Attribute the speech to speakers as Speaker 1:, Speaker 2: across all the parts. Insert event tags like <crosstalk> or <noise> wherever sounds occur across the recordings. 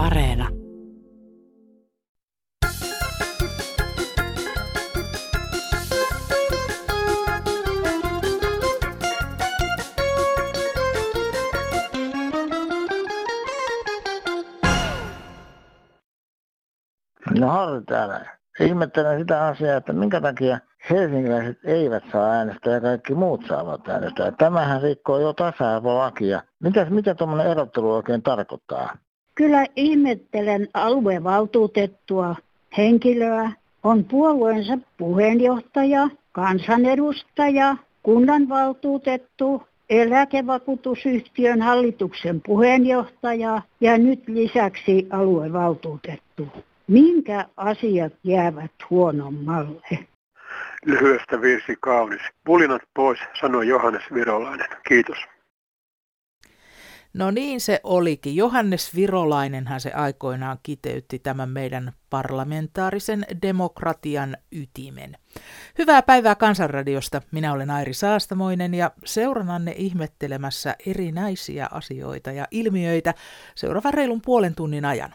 Speaker 1: Areena.
Speaker 2: No Harri täällä. Ihmettelen sitä asiaa, että minkä takia helsinkiläiset eivät saa äänestää ja kaikki muut saavat äänestää. Tämähän rikkoo jo tasa-arvolakia. Mitäs, mitä tuommoinen erottelu oikein tarkoittaa?
Speaker 3: Kyllä ihmettelen aluevaltuutettua henkilöä. On puolueensa puheenjohtaja, kansanedustaja, kunnanvaltuutettu, eläkevakuutusyhtiön hallituksen puheenjohtaja ja nyt lisäksi aluevaltuutettu. Minkä asiat jäävät huonommalle?
Speaker 4: Lyhyestä virsi kaunis. Pulinat pois, sanoi Johannes Virolainen. Kiitos.
Speaker 5: No niin se olikin. Johannes Virolainenhan se aikoinaan kiteytti tämän meidän parlamentaarisen demokratian ytimen. Hyvää päivää Kansanradiosta. Minä olen Airi Saastamoinen ja seurannanne ihmettelemässä erinäisiä asioita ja ilmiöitä seuraavan reilun puolen tunnin ajan.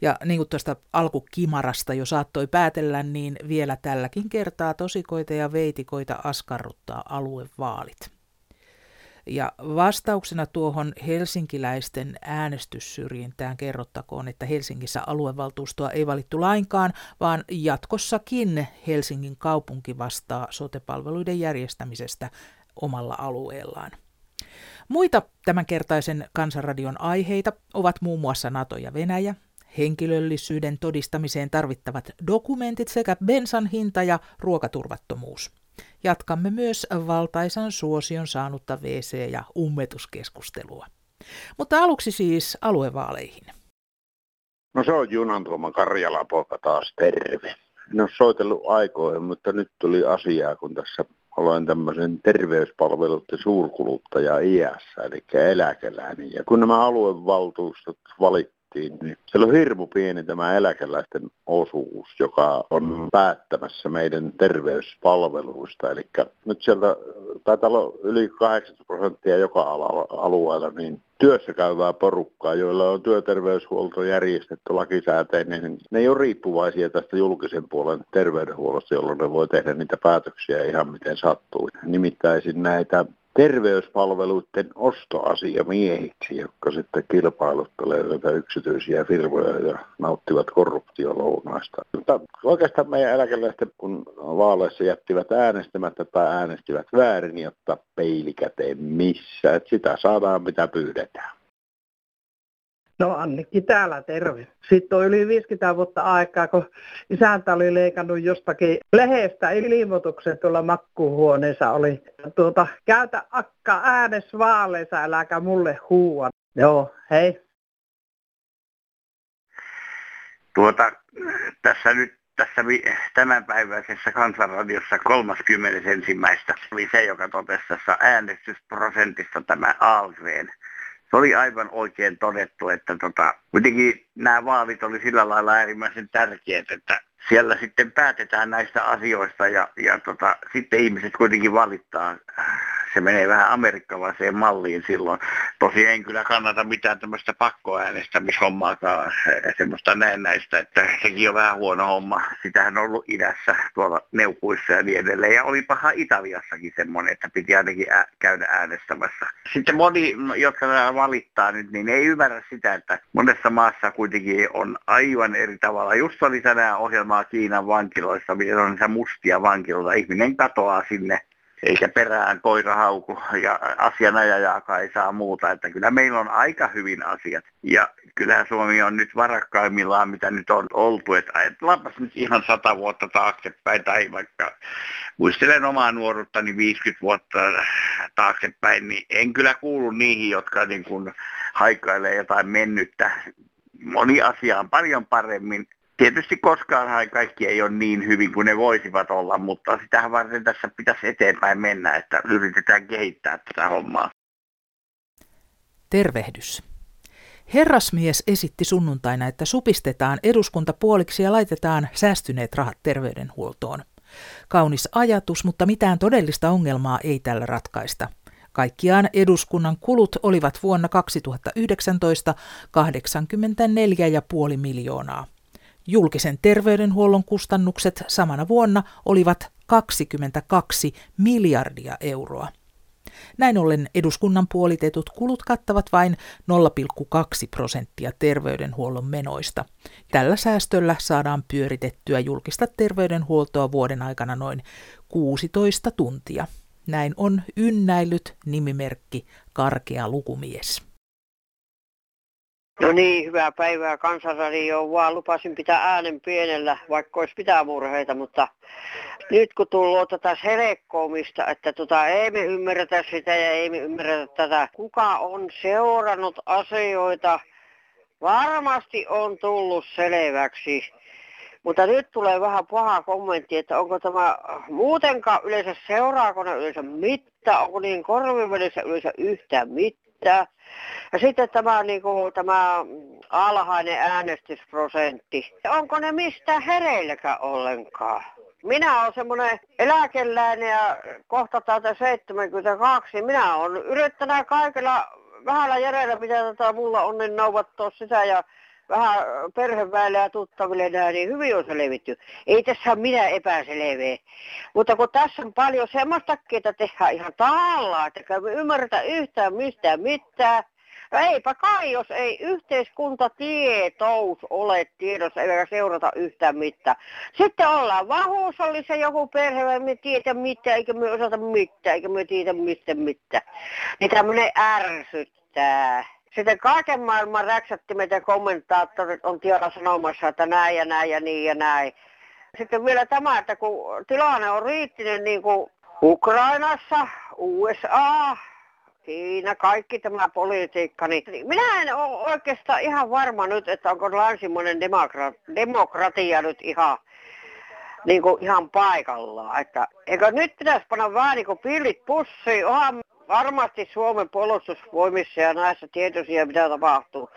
Speaker 5: Ja niin kuin tuosta alkukimarasta jo saattoi päätellä, niin vielä tälläkin kertaa tosikoita ja veitikoita askarruttaa aluevaalit. Ja vastauksena tuohon helsinkiläisten äänestyssyrjintään kerrottakoon, että Helsingissä aluevaltuustoa ei valittu lainkaan, vaan jatkossakin Helsingin kaupunki vastaa sotepalveluiden järjestämisestä omalla alueellaan. Muita tämänkertaisen kansanradion aiheita ovat muun muassa NATO ja Venäjä, henkilöllisyyden todistamiseen tarvittavat dokumentit sekä bensan hinta ja ruokaturvattomuus. Jatkamme myös valtaisan suosion saanutta WC- ja ummetuskeskustelua. Mutta aluksi siis aluevaaleihin.
Speaker 6: No se on junan tuoma Karjala poika taas terve. En ole soitellut aikoihin, mutta nyt tuli asiaa, kun tässä olen tämmöisen terveyspalveluiden suurkuluttaja iässä, eli eläkeläinen. Ja kun nämä aluevaltuustot valittiin, tehtiin, niin siellä on hirmu pieni tämä eläkeläisten osuus, joka on päättämässä meidän terveyspalveluista. Eli nyt sieltä taitaa olla yli 80 prosenttia joka alueella, niin työssä käyvää porukkaa, joilla on työterveyshuolto järjestetty lakisääteinen, niin ne ei ole riippuvaisia tästä julkisen puolen terveydenhuollosta, jolloin ne voi tehdä niitä päätöksiä ihan miten sattuu. Nimittäisin näitä terveyspalveluiden ostoasiamiehiksi, jotka sitten kilpailuttelee yksityisiä firmoja ja nauttivat korruptiolounaista. Mutta oikeastaan meidän eläkeläiset, kun vaaleissa jättivät äänestämättä tai äänestivät väärin, jotta peilikäteen missä, että sitä saadaan mitä pyydetään.
Speaker 7: No Annikki täällä, terve. Sitten on yli 50 vuotta aikaa, kun isäntä oli leikannut jostakin lehdestä ilmoituksen tuolla makkuhuoneessa oli. Tuota, käytä akka äänes vaaleissa, äläkä mulle huua. Joo, hei.
Speaker 8: Tuota, tässä nyt tässä tämänpäiväisessä kansanradiossa 31. oli se, joka totesi tässä äänestysprosentista tämä Algren se oli aivan oikein todettu, että tota, kuitenkin nämä vaalit oli sillä lailla äärimmäisen tärkeät, että siellä sitten päätetään näistä asioista ja, ja tota, sitten ihmiset kuitenkin valittaa se menee vähän amerikkalaiseen malliin silloin. Tosi en kyllä kannata mitään tämmöistä pakkoäänestämishommaakaan, semmoista näennäistä, että sekin on vähän huono homma. Sitähän on ollut idässä tuolla neukuissa ja niin edelleen. Ja oli paha Italiassakin semmoinen, että piti ainakin ä- käydä äänestämässä. Sitten moni, jotka valittaa nyt, niin ei ymmärrä sitä, että monessa maassa kuitenkin on aivan eri tavalla. Just oli tänään ohjelmaa Kiinan vankiloissa, miten on niitä mustia vankiloita. Ihminen katoaa sinne eikä perään koira hauku ja asianajajaakaan ei saa muuta. Että kyllä meillä on aika hyvin asiat. Ja kyllähän Suomi on nyt varakkaimmillaan, mitä nyt on oltu. Että ajatellaanpas nyt ihan sata vuotta taaksepäin tai vaikka muistelen omaa nuoruuttani 50 vuotta taaksepäin, niin en kyllä kuulu niihin, jotka niin kuin haikailee jotain mennyttä. Moni asia on paljon paremmin Tietysti koskaan kaikki ei ole niin hyvin kuin ne voisivat olla, mutta sitähän varten tässä pitäisi eteenpäin mennä, että yritetään kehittää tätä hommaa.
Speaker 5: Tervehdys. Herrasmies esitti sunnuntaina, että supistetaan eduskunta puoliksi ja laitetaan säästyneet rahat terveydenhuoltoon. Kaunis ajatus, mutta mitään todellista ongelmaa ei tällä ratkaista. Kaikkiaan eduskunnan kulut olivat vuonna 2019 84,5 miljoonaa. Julkisen terveydenhuollon kustannukset samana vuonna olivat 22 miljardia euroa. Näin ollen eduskunnan puolitetut kulut kattavat vain 0,2 prosenttia terveydenhuollon menoista. Tällä säästöllä saadaan pyöritettyä julkista terveydenhuoltoa vuoden aikana noin 16 tuntia. Näin on ynnäillyt nimimerkki Karkea lukumies.
Speaker 1: No niin, hyvää päivää Kansanradioon vaan. Lupasin pitää äänen pienellä, vaikka olisi pitää murheita, mutta nyt kun tullut tätä selekkoomista, että tota, ei me ymmärretä sitä ja ei me ymmärretä tätä. Kuka on seurannut asioita, varmasti on tullut selväksi. Mutta nyt tulee vähän paha kommentti, että onko tämä muutenkaan yleensä, seuraako ne yleensä mitään, onko niin korvivälissä yleensä yhtään mitään. Ja sitten tämä, niin kuin, tämä alhainen äänestysprosentti. Onko ne mistään hereilläkään ollenkaan? Minä olen semmoinen eläkeläinen ja kohta täältä 72. Minä olen yrittänyt kaikilla vähällä järjellä, mitä tätä mulla on, niin noudattaa sitä ja vähän perheväelle ja tuttaville näin, niin hyvin on selvitty. Ei tässä ole mitään epäselveä. Mutta kun tässä on paljon semmoistakin, että tehdään ihan taalla, että me ymmärretä yhtään mistään mitään, No eipä kai, jos ei yhteiskuntatietous ole tiedossa eikä seurata yhtään mitään. Sitten ollaan se joku perhe, me tiedä mitään, eikä me osata mitään, eikä me tiedä mistä mitään. Niin tämmöinen ärsyttää. Sitten kaiken maailman räksättimet kommentaattorit on tiellä sanomassa, että näin ja näin ja niin ja näin. Sitten vielä tämä, että kun tilanne on riittinen niin kuin Ukrainassa, USA, Siinä kaikki tämä politiikka, niin minä en ole oikeastaan ihan varma nyt, että onko länsimainen demokra- demokratia nyt ihan, niin kuin ihan paikallaan. Että, eikö nyt pitäisi panna vähän niin kuin pillit pussiin, onhan varmasti Suomen puolustusvoimissa ja näissä tietoisia, mitä tapahtuu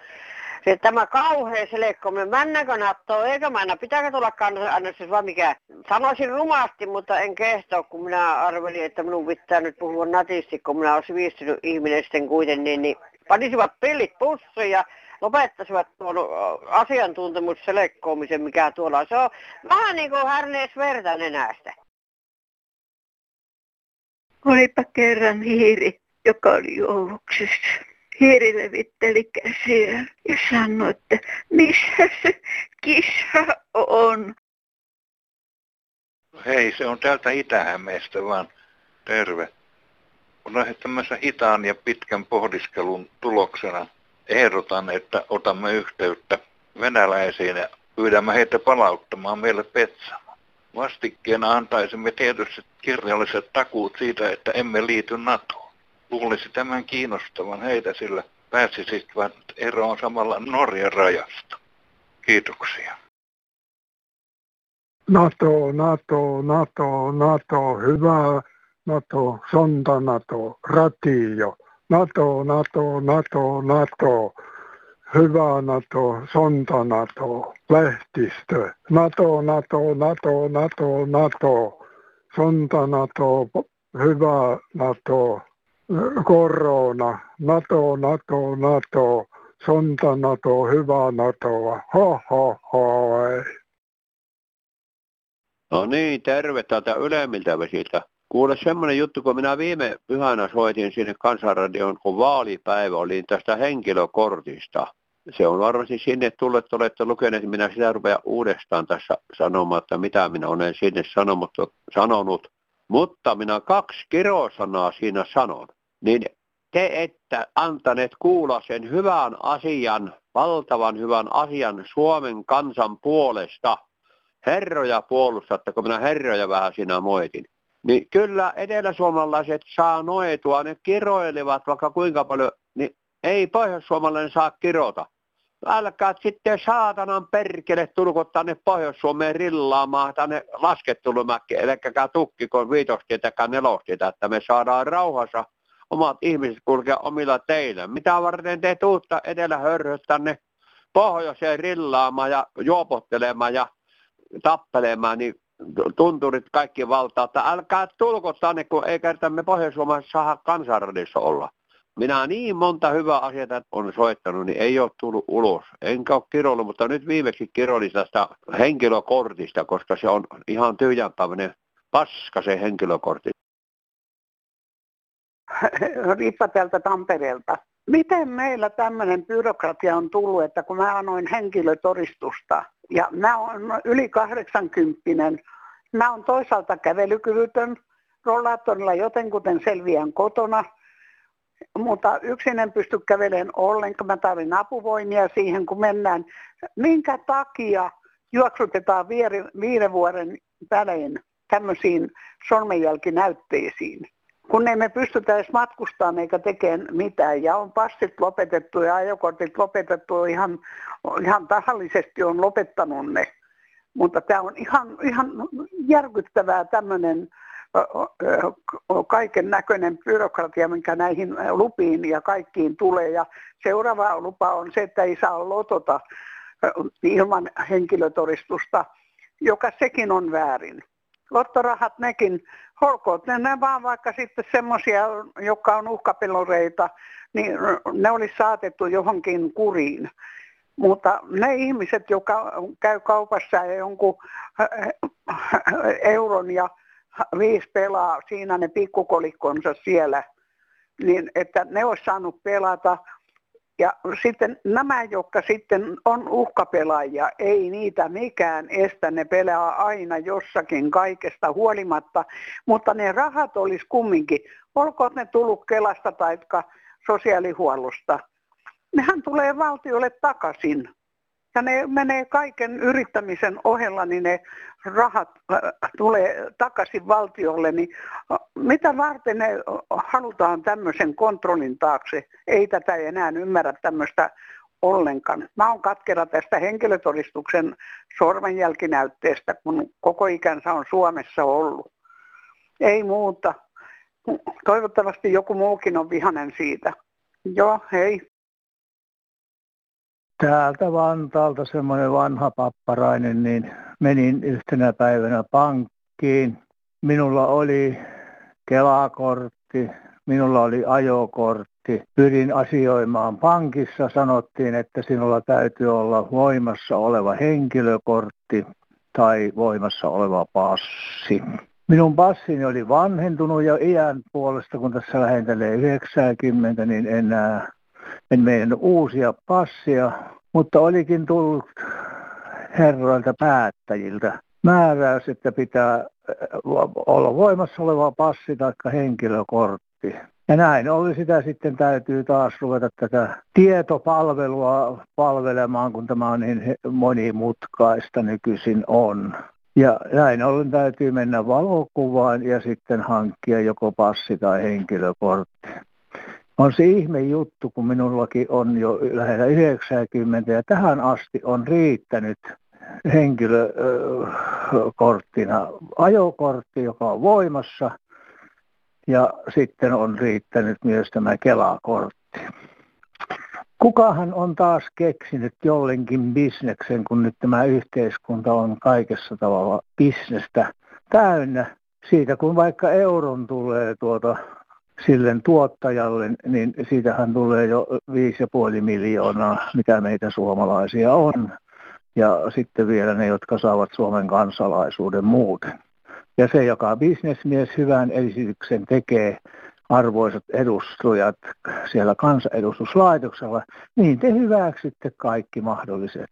Speaker 1: se tämä kauhea selekkomme, mennäänkö nattoon, eikä mennä, pitääkö tulla kansanäänestys vai mikä. Sanoisin rumasti, mutta en kehtoa, kun minä arvelin, että minun pitää nyt puhua natisti, kun minä olen sivistynyt ihminen sitten kuitenkin, niin, panisivat pillit pussiin ja lopettaisivat tuon asiantuntemusselekkoomisen, mikä tuolla. Se on vähän niin kuin härnees verta nenästä.
Speaker 9: Olipa kerran hiiri, joka oli juovuksessa hiiri levitteli käsiä ja sanoi, että missä se kissa on.
Speaker 10: Hei, se on täältä Itä-Hämeestä vaan. Terve. Olen tämmöisen hitaan ja pitkän pohdiskelun tuloksena ehdotan, että otamme yhteyttä venäläisiin ja pyydämme heitä palauttamaan meille Petsamo. Vastikkeena antaisimme tietysti kirjalliset takuut siitä, että emme liity NATOon luulisi tämän kiinnostavan heitä, sillä pääsisivät eroon samalla Norjan rajasta. Kiitoksia.
Speaker 11: NATO, NATO, NATO, NATO, hyvä NATO, sonta NATO, ratio. NATO, NATO, NATO, NATO, hyvä NATO, sonta NATO, lehtistö. NATO, NATO, NATO, NATO, NATO, sonta NATO, hyvä NATO, korona, NATO, NATO, NATO, sonta NATO, hyvä NATOa, ho ho hoi.
Speaker 12: No niin, terve täältä ylemmiltä vesiltä. Kuule semmoinen juttu, kun minä viime pyhänä soitin sinne Kansanradioon, kun vaalipäivä oli tästä henkilökortista. Se on varmasti sinne tullut, että olette lukeneet, minä sitä rupean uudestaan tässä sanomaan, että mitä minä olen sinne sanonut. Mutta minä kaksi kirosanaa siinä sanon niin te ette antaneet kuulla sen hyvän asian, valtavan hyvän asian Suomen kansan puolesta. Herroja puolustatte, kun minä herroja vähän sinä moitin. Niin kyllä eteläsuomalaiset saa noitua, ne kiroilevat vaikka kuinka paljon, niin ei pohjoissuomalainen saa kirota. Älkää sitten saatanan perkele tulko tänne Pohjois-Suomeen rillaamaan tänne laskettelumäkki, eli tukkikon viitostietä nelostietä, että me saadaan rauhassa omat ihmiset kulkea omilla teillä. Mitä varten te tuutta edellä tänne pohjoiseen rillaamaan ja juopottelemaan ja tappelemaan, niin tunturit kaikki valtaa, että älkää tulko tänne, kun ei kerta me Pohjois-Suomessa saa kansanradissa olla. Minä niin monta hyvää asiaa on soittanut, niin ei ole tullut ulos. Enkä ole kirjoillut, mutta nyt viimeksi kirjoitin tästä henkilökortista, koska se on ihan tyhjänpäiväinen paska se henkilökortti. <laughs>
Speaker 13: Riippa täältä Tampereelta. Miten meillä tämmöinen byrokratia on tullut, että kun mä annoin henkilötodistusta ja mä olen yli 80 mä olen toisaalta kävelykyvytön, rollaattorilla jotenkuten selviän kotona, mutta yksin en pysty kävelemään ollenkaan. Mä tarvin apuvoimia siihen, kun mennään. Minkä takia juoksutetaan viiden vuoden välein tämmöisiin sormenjälkinäytteisiin? kun ei me pystytä edes matkustamaan eikä tekemään mitään. Ja on passit lopetettu ja ajokortit lopetettu ihan, ihan tahallisesti on lopettanut ne. Mutta tämä on ihan, ihan järkyttävää tämmöinen kaiken näköinen byrokratia, mikä näihin lupiin ja kaikkiin tulee. Ja seuraava lupa on se, että ei saa lotota ilman henkilötodistusta, joka sekin on väärin. Lottorahat nekin, holkoot ne, ne vaan vaikka sitten semmoisia, jotka on uhkapeloreita, niin ne olisi saatettu johonkin kuriin. Mutta ne ihmiset, jotka käy kaupassa ja jonkun euron ja viisi pelaa, siinä ne pikkukolikkonsa siellä, niin että ne olisi saanut pelata. Ja sitten nämä, jotka sitten on uhkapelaajia, ei niitä mikään estä, ne pelaa aina jossakin kaikesta huolimatta, mutta ne rahat olisi kumminkin, olkoon ne tullut Kelasta tai sosiaalihuollosta, nehän tulee valtiolle takaisin. Ja ne menee kaiken yrittämisen ohella, niin ne rahat äh, tulee takaisin valtiolle. Niin äh, mitä varten ne halutaan tämmöisen kontrollin taakse? Ei tätä enää ymmärrä tämmöistä ollenkaan. Mä oon katkera tästä henkilötodistuksen sormenjälkinäytteestä, kun koko ikänsä on Suomessa ollut. Ei muuta. Toivottavasti joku muukin on vihanen siitä. Joo, hei
Speaker 2: täältä Vantaalta semmoinen vanha papparainen, niin menin yhtenä päivänä pankkiin. Minulla oli kelakortti, minulla oli ajokortti. Pyrin asioimaan pankissa, sanottiin, että sinulla täytyy olla voimassa oleva henkilökortti tai voimassa oleva passi. Minun passini oli vanhentunut ja iän puolesta, kun tässä lähentelee 90, niin enää en meidän uusia passia, mutta olikin tullut herroilta päättäjiltä määräys, että pitää äh, olla voimassa oleva passi tai henkilökortti. Ja näin oli sitä sitten täytyy taas ruveta tätä tietopalvelua palvelemaan, kun tämä on niin monimutkaista nykyisin on. Ja näin ollen täytyy mennä valokuvaan ja sitten hankkia joko passi tai henkilökortti on se ihme juttu, kun minullakin on jo lähellä 90 ja tähän asti on riittänyt henkilökorttina ajokortti, joka on voimassa ja sitten on riittänyt myös tämä Kela-kortti. Kukahan on taas keksinyt jollenkin bisneksen, kun nyt tämä yhteiskunta on kaikessa tavalla bisnestä täynnä. Siitä kun vaikka euron tulee tuota sille tuottajalle, niin siitähän tulee jo 5,5 miljoonaa, mitä meitä suomalaisia on. Ja sitten vielä ne, jotka saavat Suomen kansalaisuuden muuten. Ja se, joka bisnesmies hyvän esityksen tekee, arvoisat edustajat siellä kansanedustuslaitoksella, niin te hyväksytte kaikki mahdolliset.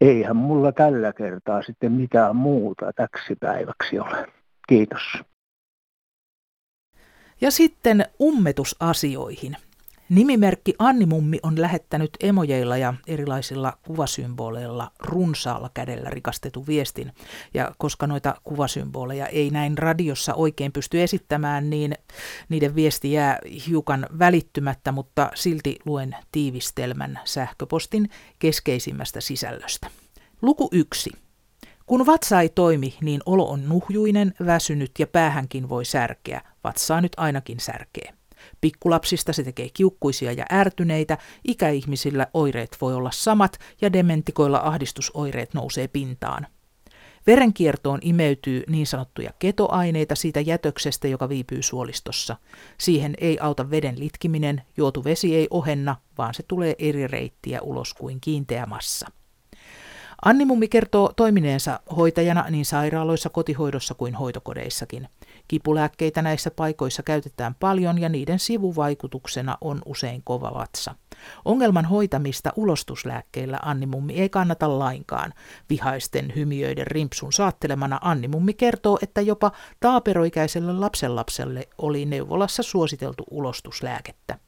Speaker 2: Eihän mulla tällä kertaa sitten mitään muuta täksi päiväksi ole. Kiitos.
Speaker 5: Ja sitten ummetusasioihin. Nimimerkki Annimummi on lähettänyt emojeilla ja erilaisilla kuvasymboleilla runsaalla kädellä rikastetun viestin. Ja koska noita kuvasymboleja ei näin radiossa oikein pysty esittämään, niin niiden viesti jää hiukan välittymättä, mutta silti luen tiivistelmän sähköpostin keskeisimmästä sisällöstä. Luku 1. Kun vatsa ei toimi, niin olo on nuhjuinen, väsynyt ja päähänkin voi särkeä. Vatsaa nyt ainakin särkee. Pikkulapsista se tekee kiukkuisia ja ärtyneitä, ikäihmisillä oireet voi olla samat ja dementikoilla ahdistusoireet nousee pintaan. Verenkiertoon imeytyy niin sanottuja ketoaineita siitä jätöksestä, joka viipyy suolistossa. Siihen ei auta veden litkiminen, juotu vesi ei ohenna, vaan se tulee eri reittiä ulos kuin kiinteä massa. Anni Mummi kertoo toimineensa hoitajana niin sairaaloissa, kotihoidossa kuin hoitokodeissakin. Kipulääkkeitä näissä paikoissa käytetään paljon ja niiden sivuvaikutuksena on usein kova vatsa. Ongelman hoitamista ulostuslääkkeillä Anni Mummi ei kannata lainkaan. Vihaisten hymiöiden rimpsun saattelemana Anni Mummi kertoo, että jopa taaperoikäiselle lapsenlapselle oli neuvolassa suositeltu ulostuslääkettä.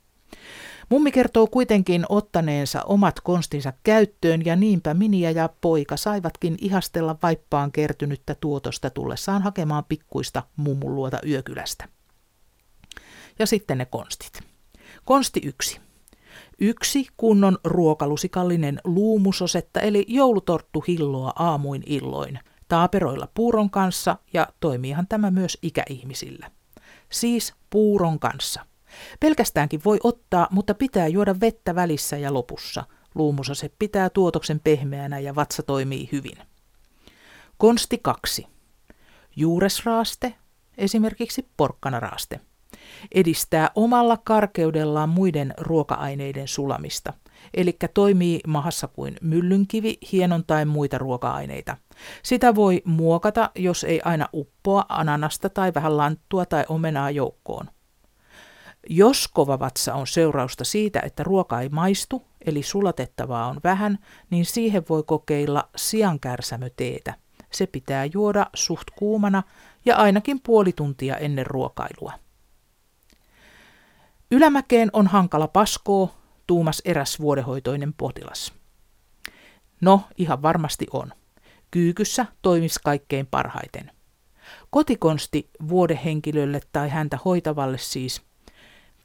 Speaker 5: Mummi kertoo kuitenkin ottaneensa omat konstinsa käyttöön ja niinpä Miniä ja poika saivatkin ihastella vaippaan kertynyttä tuotosta tullessaan hakemaan pikkuista mummun luota yökylästä. Ja sitten ne konstit. Konsti yksi. Yksi kunnon ruokalusikallinen luumusosetta eli joulutorttu hilloa aamuin illoin, taaperoilla puuron kanssa ja toimiihan tämä myös ikäihmisillä. Siis puuron kanssa – Pelkästäänkin voi ottaa, mutta pitää juoda vettä välissä ja lopussa. Luumusase pitää tuotoksen pehmeänä ja vatsa toimii hyvin. Konsti 2. Juuresraaste, esimerkiksi porkkanaraaste. Edistää omalla karkeudellaan muiden ruoka-aineiden sulamista, eli toimii mahassa kuin myllynkivi, hienon tai muita ruoka-aineita. Sitä voi muokata, jos ei aina uppoa ananasta tai vähän lanttua tai omenaa joukkoon. Jos kova vatsa on seurausta siitä, että ruoka ei maistu, eli sulatettavaa on vähän, niin siihen voi kokeilla siankärsämöteetä. Se pitää juoda suht kuumana ja ainakin puoli tuntia ennen ruokailua. Ylämäkeen on hankala paskoo, tuumas eräs vuodehoitoinen potilas. No, ihan varmasti on. Kyykyssä toimisi kaikkein parhaiten. Kotikonsti vuodehenkilölle tai häntä hoitavalle siis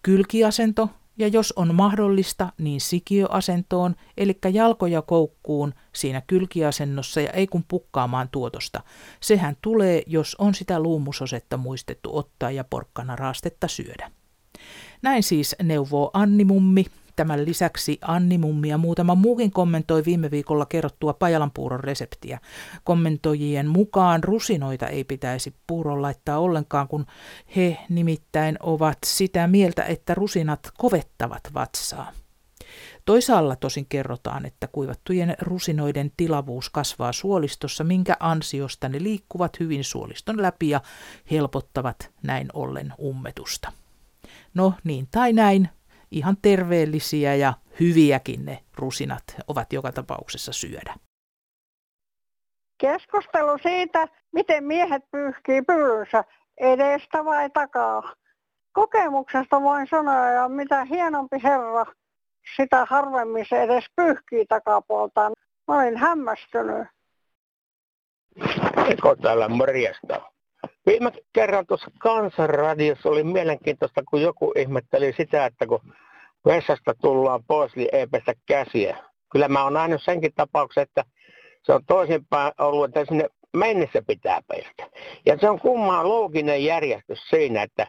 Speaker 5: kylkiasento ja jos on mahdollista, niin sikiöasentoon, eli jalkoja koukkuun siinä kylkiasennossa ja ei kun pukkaamaan tuotosta. Sehän tulee, jos on sitä luumusosetta muistettu ottaa ja porkkana raastetta syödä. Näin siis neuvoo Anni Mummi, Tämän lisäksi Anni Mummi ja muutama muukin kommentoi viime viikolla kerrottua pajalanpuuron reseptiä. Kommentoijien mukaan rusinoita ei pitäisi puuron laittaa ollenkaan, kun he nimittäin ovat sitä mieltä, että rusinat kovettavat vatsaa. Toisaalla tosin kerrotaan, että kuivattujen rusinoiden tilavuus kasvaa suolistossa, minkä ansiosta ne liikkuvat hyvin suoliston läpi ja helpottavat näin ollen ummetusta. No niin tai näin, ihan terveellisiä ja hyviäkin ne rusinat ovat joka tapauksessa syödä.
Speaker 14: Keskustelu siitä, miten miehet pyyhkii pyllynsä edestä vai takaa. Kokemuksesta voin sanoa, ja mitä hienompi herra, sitä harvemmin se edes pyyhkii takapuoltaan. Mä olin hämmästynyt.
Speaker 15: Eko täällä morjesta. Viime kerran tuossa kansanradiossa oli mielenkiintoista, kun joku ihmetteli sitä, että kun vessasta tullaan pois, niin ei pestä käsiä. Kyllä mä oon nähnyt senkin tapauksen, että se on toisinpäin ollut, että sinne mennessä pitää pestä. Ja se on kummaa looginen järjestys siinä, että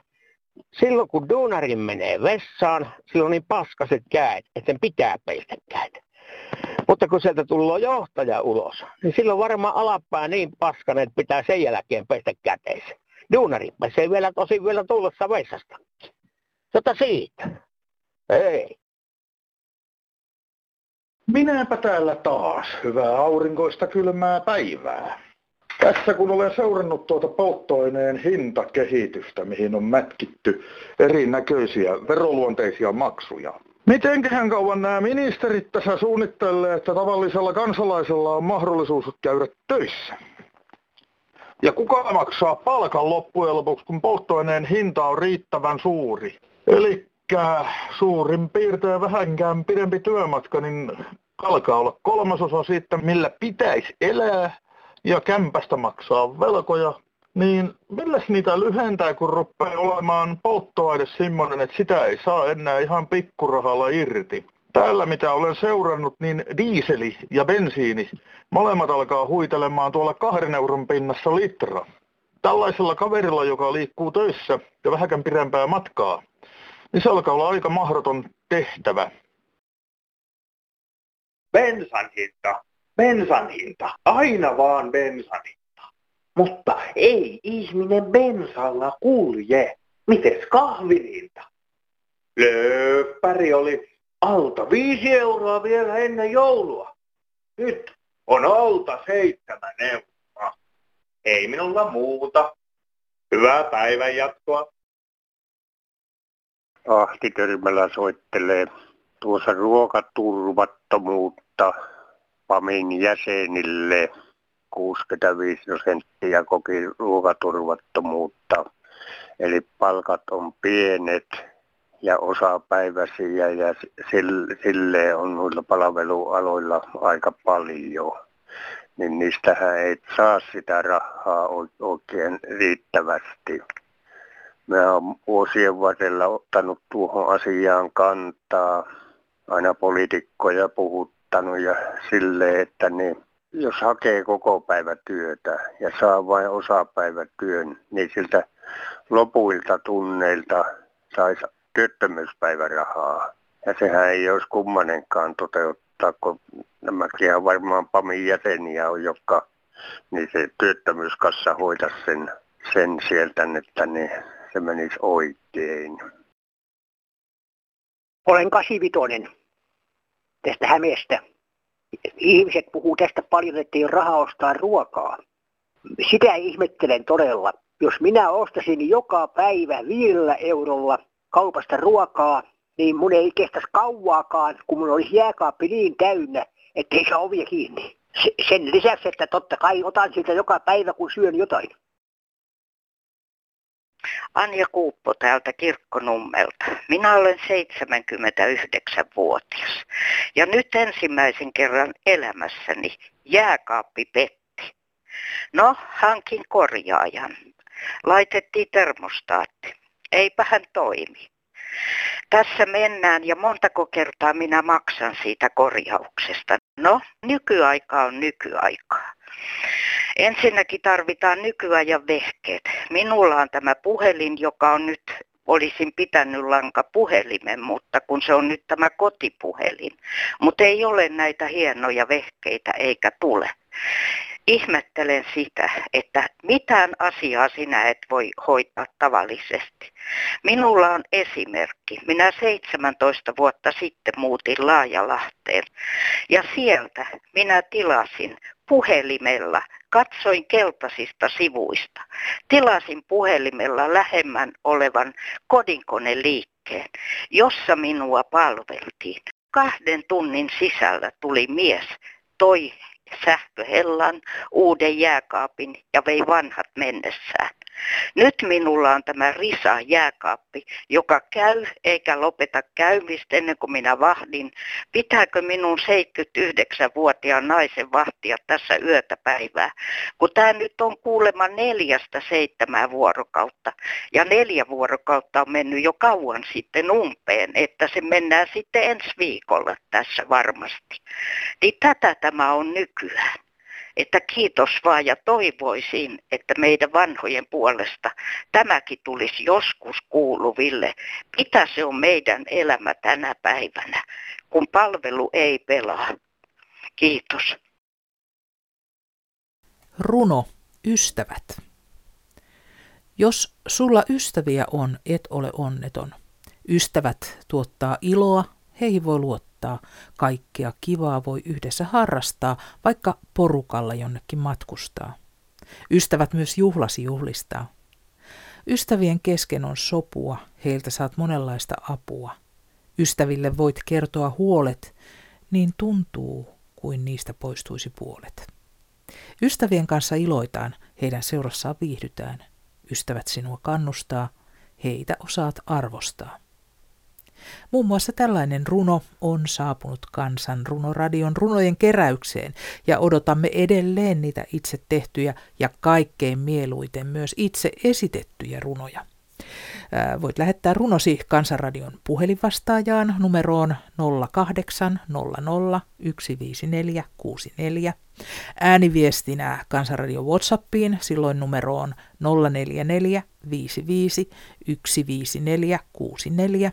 Speaker 15: silloin kun duunarin menee vessaan, silloin niin paskaset käet, että sen pitää pestä kädet. Mutta kun sieltä tulee johtaja ulos, niin silloin varmaan alapää niin paskanen, että pitää sen jälkeen pestä käteensä. Duunari pesee vielä tosi vielä tullessa vessasta. Sota siitä. Ei.
Speaker 16: Minäpä täällä taas. Hyvää aurinkoista kylmää päivää. Tässä kun olen seurannut tuota polttoaineen hintakehitystä, mihin on mätkitty erinäköisiä veroluonteisia maksuja. Mitenköhän kauan nämä ministerit tässä suunnittelee, että tavallisella kansalaisella on mahdollisuus käydä töissä? Ja kuka maksaa palkan loppujen lopuksi, kun polttoaineen hinta on riittävän suuri? Eli suurin piirtein vähänkään pidempi työmatka, niin alkaa olla kolmasosa siitä, millä pitäisi elää ja kämpästä maksaa velkoja, niin milläs niitä lyhentää, kun rupeaa olemaan polttoaine semmoinen, että sitä ei saa enää ihan pikkurahalla irti. Täällä mitä olen seurannut, niin diiseli ja bensiini, molemmat alkaa huitelemaan tuolla kahden euron pinnassa litra. Tällaisella kaverilla, joka liikkuu töissä ja vähäkään pidempää matkaa, niin se alkaa olla aika mahdoton tehtävä.
Speaker 17: Bensan hinta, bensan hinta, aina vaan bensan hinta. Mutta ei ihminen bensalla kulje. Mites kahvilinta? Löppäri oli alta viisi euroa vielä ennen joulua. Nyt on alta seitsemän euroa. Ei minulla muuta. Hyvää päivän jatkoa.
Speaker 4: Ahti Törmälä soittelee tuossa ruokaturvattomuutta PAMin jäsenille. 65 prosenttia koki ruokaturvattomuutta. Eli palkat on pienet ja osapäiväisiä ja sille on noilla palvelualoilla aika paljon. Niin niistähän ei saa sitä rahaa oikein riittävästi. Mä oon vuosien varrella ottanut tuohon asiaan kantaa, aina poliitikkoja puhuttanut ja silleen, että ne, jos hakee koko päivä työtä ja saa vain osapäivätyön, niin siltä lopuilta tunneilta saisi työttömyyspäivärahaa. Ja sehän ei olisi kummanenkaan toteuttaa, kun nämäkin varmaan PAMin jäseniä on, jotka niin se työttömyyskassa hoitaisi sen, sen sieltä, että ne, se menisi oikein.
Speaker 18: Olen kasivitoinen tästä Hämeestä. Ihmiset puhuu tästä paljon, että ei ole rahaa ostaa ruokaa. Sitä ihmettelen todella. Jos minä ostaisin joka päivä viidellä eurolla kaupasta ruokaa, niin mun ei kestäisi kauaakaan, kun mun olisi jääkaappi niin täynnä, ettei saa ovia kiinni. Sen lisäksi, että totta kai otan siltä joka päivä, kun syön jotain.
Speaker 19: Anja Kuuppo täältä Kirkkonummelta. Minä olen 79-vuotias ja nyt ensimmäisen kerran elämässäni jääkaappi petti. No, hankin korjaajan. Laitettiin termostaatti. Eipä hän toimi. Tässä mennään ja montako kertaa minä maksan siitä korjauksesta. No, nykyaika on nykyaikaa. Ensinnäkin tarvitaan nykyajan vehkeet. Minulla on tämä puhelin, joka on nyt olisin pitänyt lanka puhelimen, mutta kun se on nyt tämä kotipuhelin. Mutta ei ole näitä hienoja vehkeitä eikä tule ihmettelen sitä, että mitään asiaa sinä et voi hoitaa tavallisesti. Minulla on esimerkki. Minä 17 vuotta sitten muutin Laajalahteen ja sieltä minä tilasin puhelimella, katsoin keltaisista sivuista, tilasin puhelimella lähemmän olevan kodinkoneliikkeen, jossa minua palveltiin. Kahden tunnin sisällä tuli mies, toi sähköhellan, uuden jääkaapin ja vei vanhat mennessään. Nyt minulla on tämä Risa jääkaappi, joka käy eikä lopeta käymistä ennen kuin minä vahdin. Pitääkö minun 79-vuotiaan naisen vahtia tässä yötä päivää? Kun tämä nyt on kuulemma neljästä seitsemää vuorokautta ja neljä vuorokautta on mennyt jo kauan sitten umpeen, että se mennään sitten ensi viikolla tässä varmasti. Niin tätä tämä on nykyään että kiitos vaan ja toivoisin, että meidän vanhojen puolesta tämäkin tulisi joskus kuuluville. Mitä se on meidän elämä tänä päivänä, kun palvelu ei pelaa. Kiitos.
Speaker 5: Runo, ystävät. Jos sulla ystäviä on, et ole onneton. Ystävät tuottaa iloa, heihin voi luottaa harrastaa. Kaikkea kivaa voi yhdessä harrastaa, vaikka porukalla jonnekin matkustaa. Ystävät myös juhlasi juhlistaa. Ystävien kesken on sopua, heiltä saat monenlaista apua. Ystäville voit kertoa huolet, niin tuntuu kuin niistä poistuisi puolet. Ystävien kanssa iloitaan, heidän seurassaan viihdytään. Ystävät sinua kannustaa, heitä osaat arvostaa. Muun muassa tällainen runo on saapunut kansan runoradion runojen keräykseen ja odotamme edelleen niitä itse tehtyjä ja kaikkein mieluiten myös itse esitettyjä runoja. Voit lähettää runosi Kansanradion puhelinvastaajaan numeroon 0800 154 64. Ääniviestinä Kansanradion Whatsappiin silloin numeroon 044 55 154 64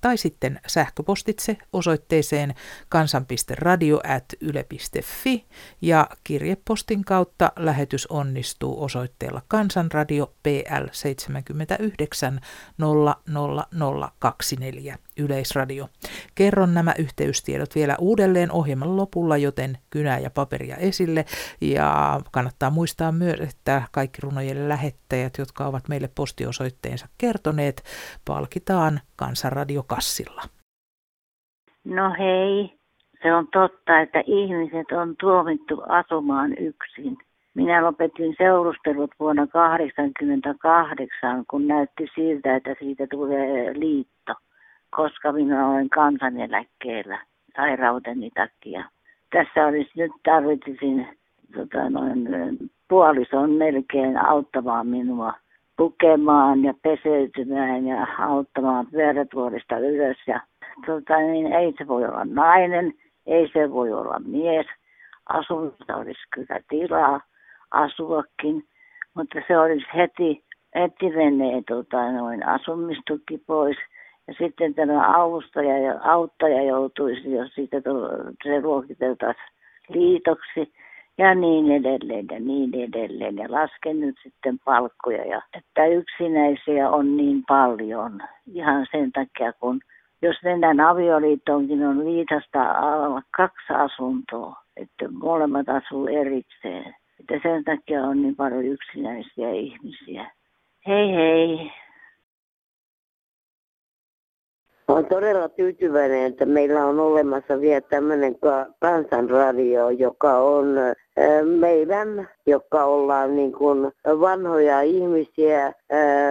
Speaker 5: tai sitten sähköpostitse osoitteeseen kansan.radio.yle.fi ja kirjepostin kautta lähetys onnistuu osoitteella Kansanradio PL 79 00024 Yleisradio. Kerron nämä yhteystiedot vielä uudelleen ohjelman lopulla, joten kynää ja paperia esille ja kannattaa muistaa myös, että kaikki runojen lähettäjät, jotka ovat meille postiosoitteensa kertoneet, palkitaan Kansanradiokassilla.
Speaker 20: No hei, se on totta, että ihmiset on tuomittu asumaan yksin. Minä lopetin seurustelut vuonna 1988, kun näytti siltä, että siitä tulee liitto, koska minä olen kansaneläkkeellä sairauteni takia. Tässä olisi nyt tarvitsisin tota noin, puolison melkein auttamaan minua lukemaan ja peseytymään ja auttamaan pyörätuolista ylös. Ja, tota, niin ei se voi olla nainen, ei se voi olla mies. Asumista olisi kyllä tilaa asuakin, mutta se olisi heti, heti menee tota, noin asumistuki pois. Ja sitten tämä avustaja ja auttaja joutuisi, jos siitä se luokiteltaisiin liitoksi ja niin edelleen ja niin edelleen. Ja lasken nyt sitten palkkoja. Ja, että yksinäisiä on niin paljon ihan sen takia, kun jos mennään avioliittoonkin on liitasta kaksi asuntoa, että molemmat asuu erikseen. Että sen takia on niin paljon yksinäisiä ihmisiä. Hei hei!
Speaker 21: Olen todella tyytyväinen, että meillä on olemassa vielä tämmöinen kansanradio, joka on meidän, joka ollaan niin kuin vanhoja ihmisiä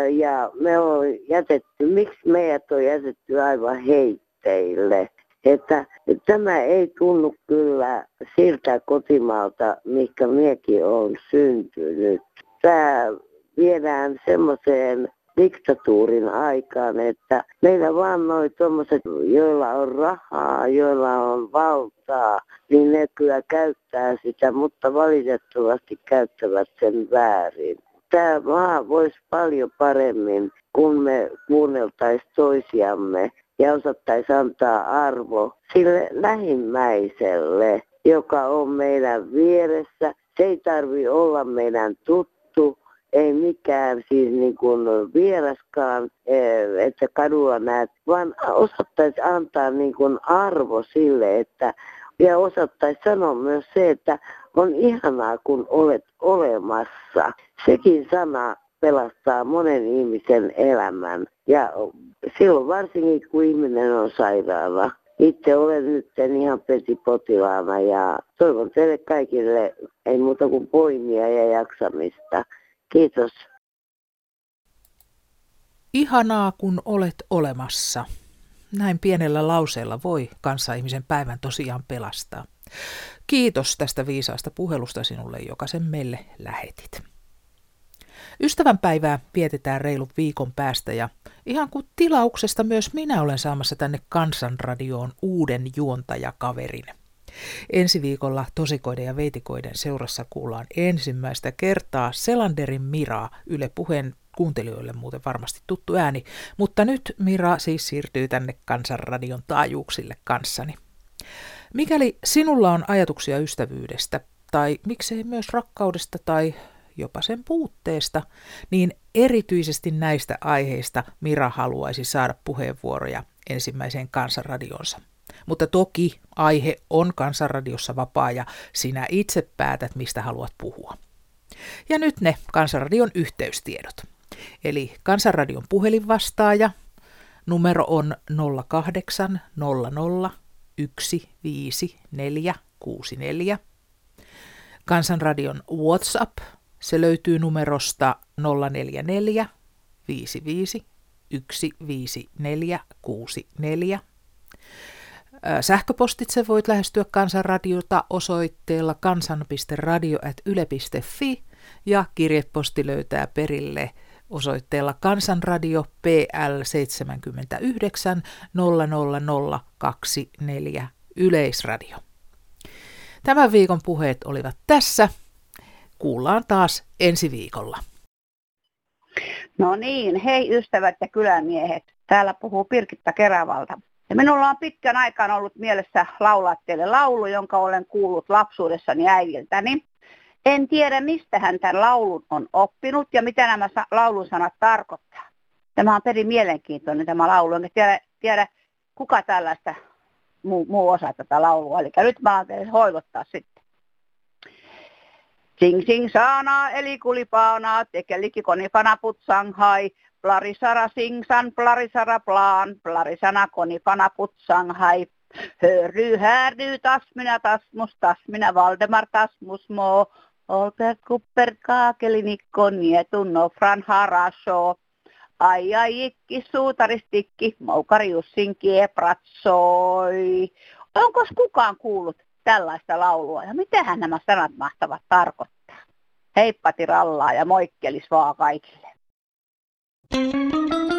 Speaker 21: ja me on jätetty, miksi meidät on jätetty aivan heitteille. Että tämä ei tunnu kyllä siltä kotimaalta, mikä miekin on syntynyt. Tämä viedään semmoiseen diktatuurin aikaan, että meillä vaan noin tuommoiset, joilla on rahaa, joilla on valtaa, niin ne kyllä käyttää sitä, mutta valitettavasti käyttävät sen väärin. Tämä maa voisi paljon paremmin, kun me kuunneltaisiin toisiamme ja osattaisiin antaa arvo sille lähimmäiselle, joka on meidän vieressä. Se ei tarvi olla meidän tuttu, ei mikään siis niin kuin vieraskaan, eh, että kadulla näet, vaan osattaisi antaa niin kuin arvo sille, että ja osattaisi sanoa myös se, että on ihanaa, kun olet olemassa. Sekin sana pelastaa monen ihmisen elämän. Ja silloin varsinkin, kun ihminen on sairaana. Itse olen nyt ihan petipotilaana ja toivon teille kaikille ei muuta kuin poimia ja jaksamista. Kiitos.
Speaker 5: Ihanaa, kun olet olemassa. Näin pienellä lauseella voi kanssaihmisen päivän tosiaan pelastaa. Kiitos tästä viisaasta puhelusta sinulle, joka sen meille lähetit. Ystävänpäivää vietetään reilu viikon päästä ja ihan kuin tilauksesta myös minä olen saamassa tänne Kansanradioon uuden juontajakaverin. Ensi viikolla tosikoiden ja veitikoiden seurassa kuullaan ensimmäistä kertaa Selanderin Miraa Yle Puheen kuuntelijoille muuten varmasti tuttu ääni, mutta nyt Mira siis siirtyy tänne Kansanradion taajuuksille kanssani. Mikäli sinulla on ajatuksia ystävyydestä, tai miksei myös rakkaudesta tai jopa sen puutteesta, niin erityisesti näistä aiheista Mira haluaisi saada puheenvuoroja ensimmäiseen kansanradionsa. Mutta toki aihe on Kansanradiossa vapaa ja sinä itse päätät, mistä haluat puhua. Ja nyt ne Kansanradion yhteystiedot. Eli Kansanradion puhelinvastaaja, numero on 0800 15464. Kansanradion WhatsApp, se löytyy numerosta 044 55 15464. Sähköpostitse voit lähestyä Kansanradiota osoitteella kansan.radio.yle.fi ja kirjeposti löytää perille osoitteella Kansanradio PL 79 00024 Yleisradio. Tämän viikon puheet olivat tässä. Kuullaan taas ensi viikolla.
Speaker 22: No niin, hei ystävät ja kylämiehet.
Speaker 23: Täällä puhuu Pirkitta Kerävalta. Ja minulla on pitkän aikaan ollut mielessä laulaa teille laulu, jonka olen kuullut lapsuudessani äidiltäni. En tiedä, mistä hän tämän laulun on oppinut ja mitä nämä laulun sanat tarkoittaa. Tämä on perin mielenkiintoinen tämä laulu, enkä tiedä, tiedä kuka tällaista muu, muu osaa tätä laulua. Eli nyt mä teille hoivottaa sitten. Sing sing saana eli kulipaana, tekeliki konifana putsanghai, plarisara singsan, plarisara plaan, plarisana konifana putsanghai. Hörry, härry, tas minä tasmus, tas minä Valdemar tasmus moo, Olpert kupper kaakeli nikko nietun no fran harasho. Ai ai ikki suutaristikki, moukari Jussin kiepratsoi. Onko kukaan kuullut tällaista laulua ja mitähän nämä sanat mahtavat tarkoittaa? Heippati rallaa ja moikkelis vaan kaikille. Música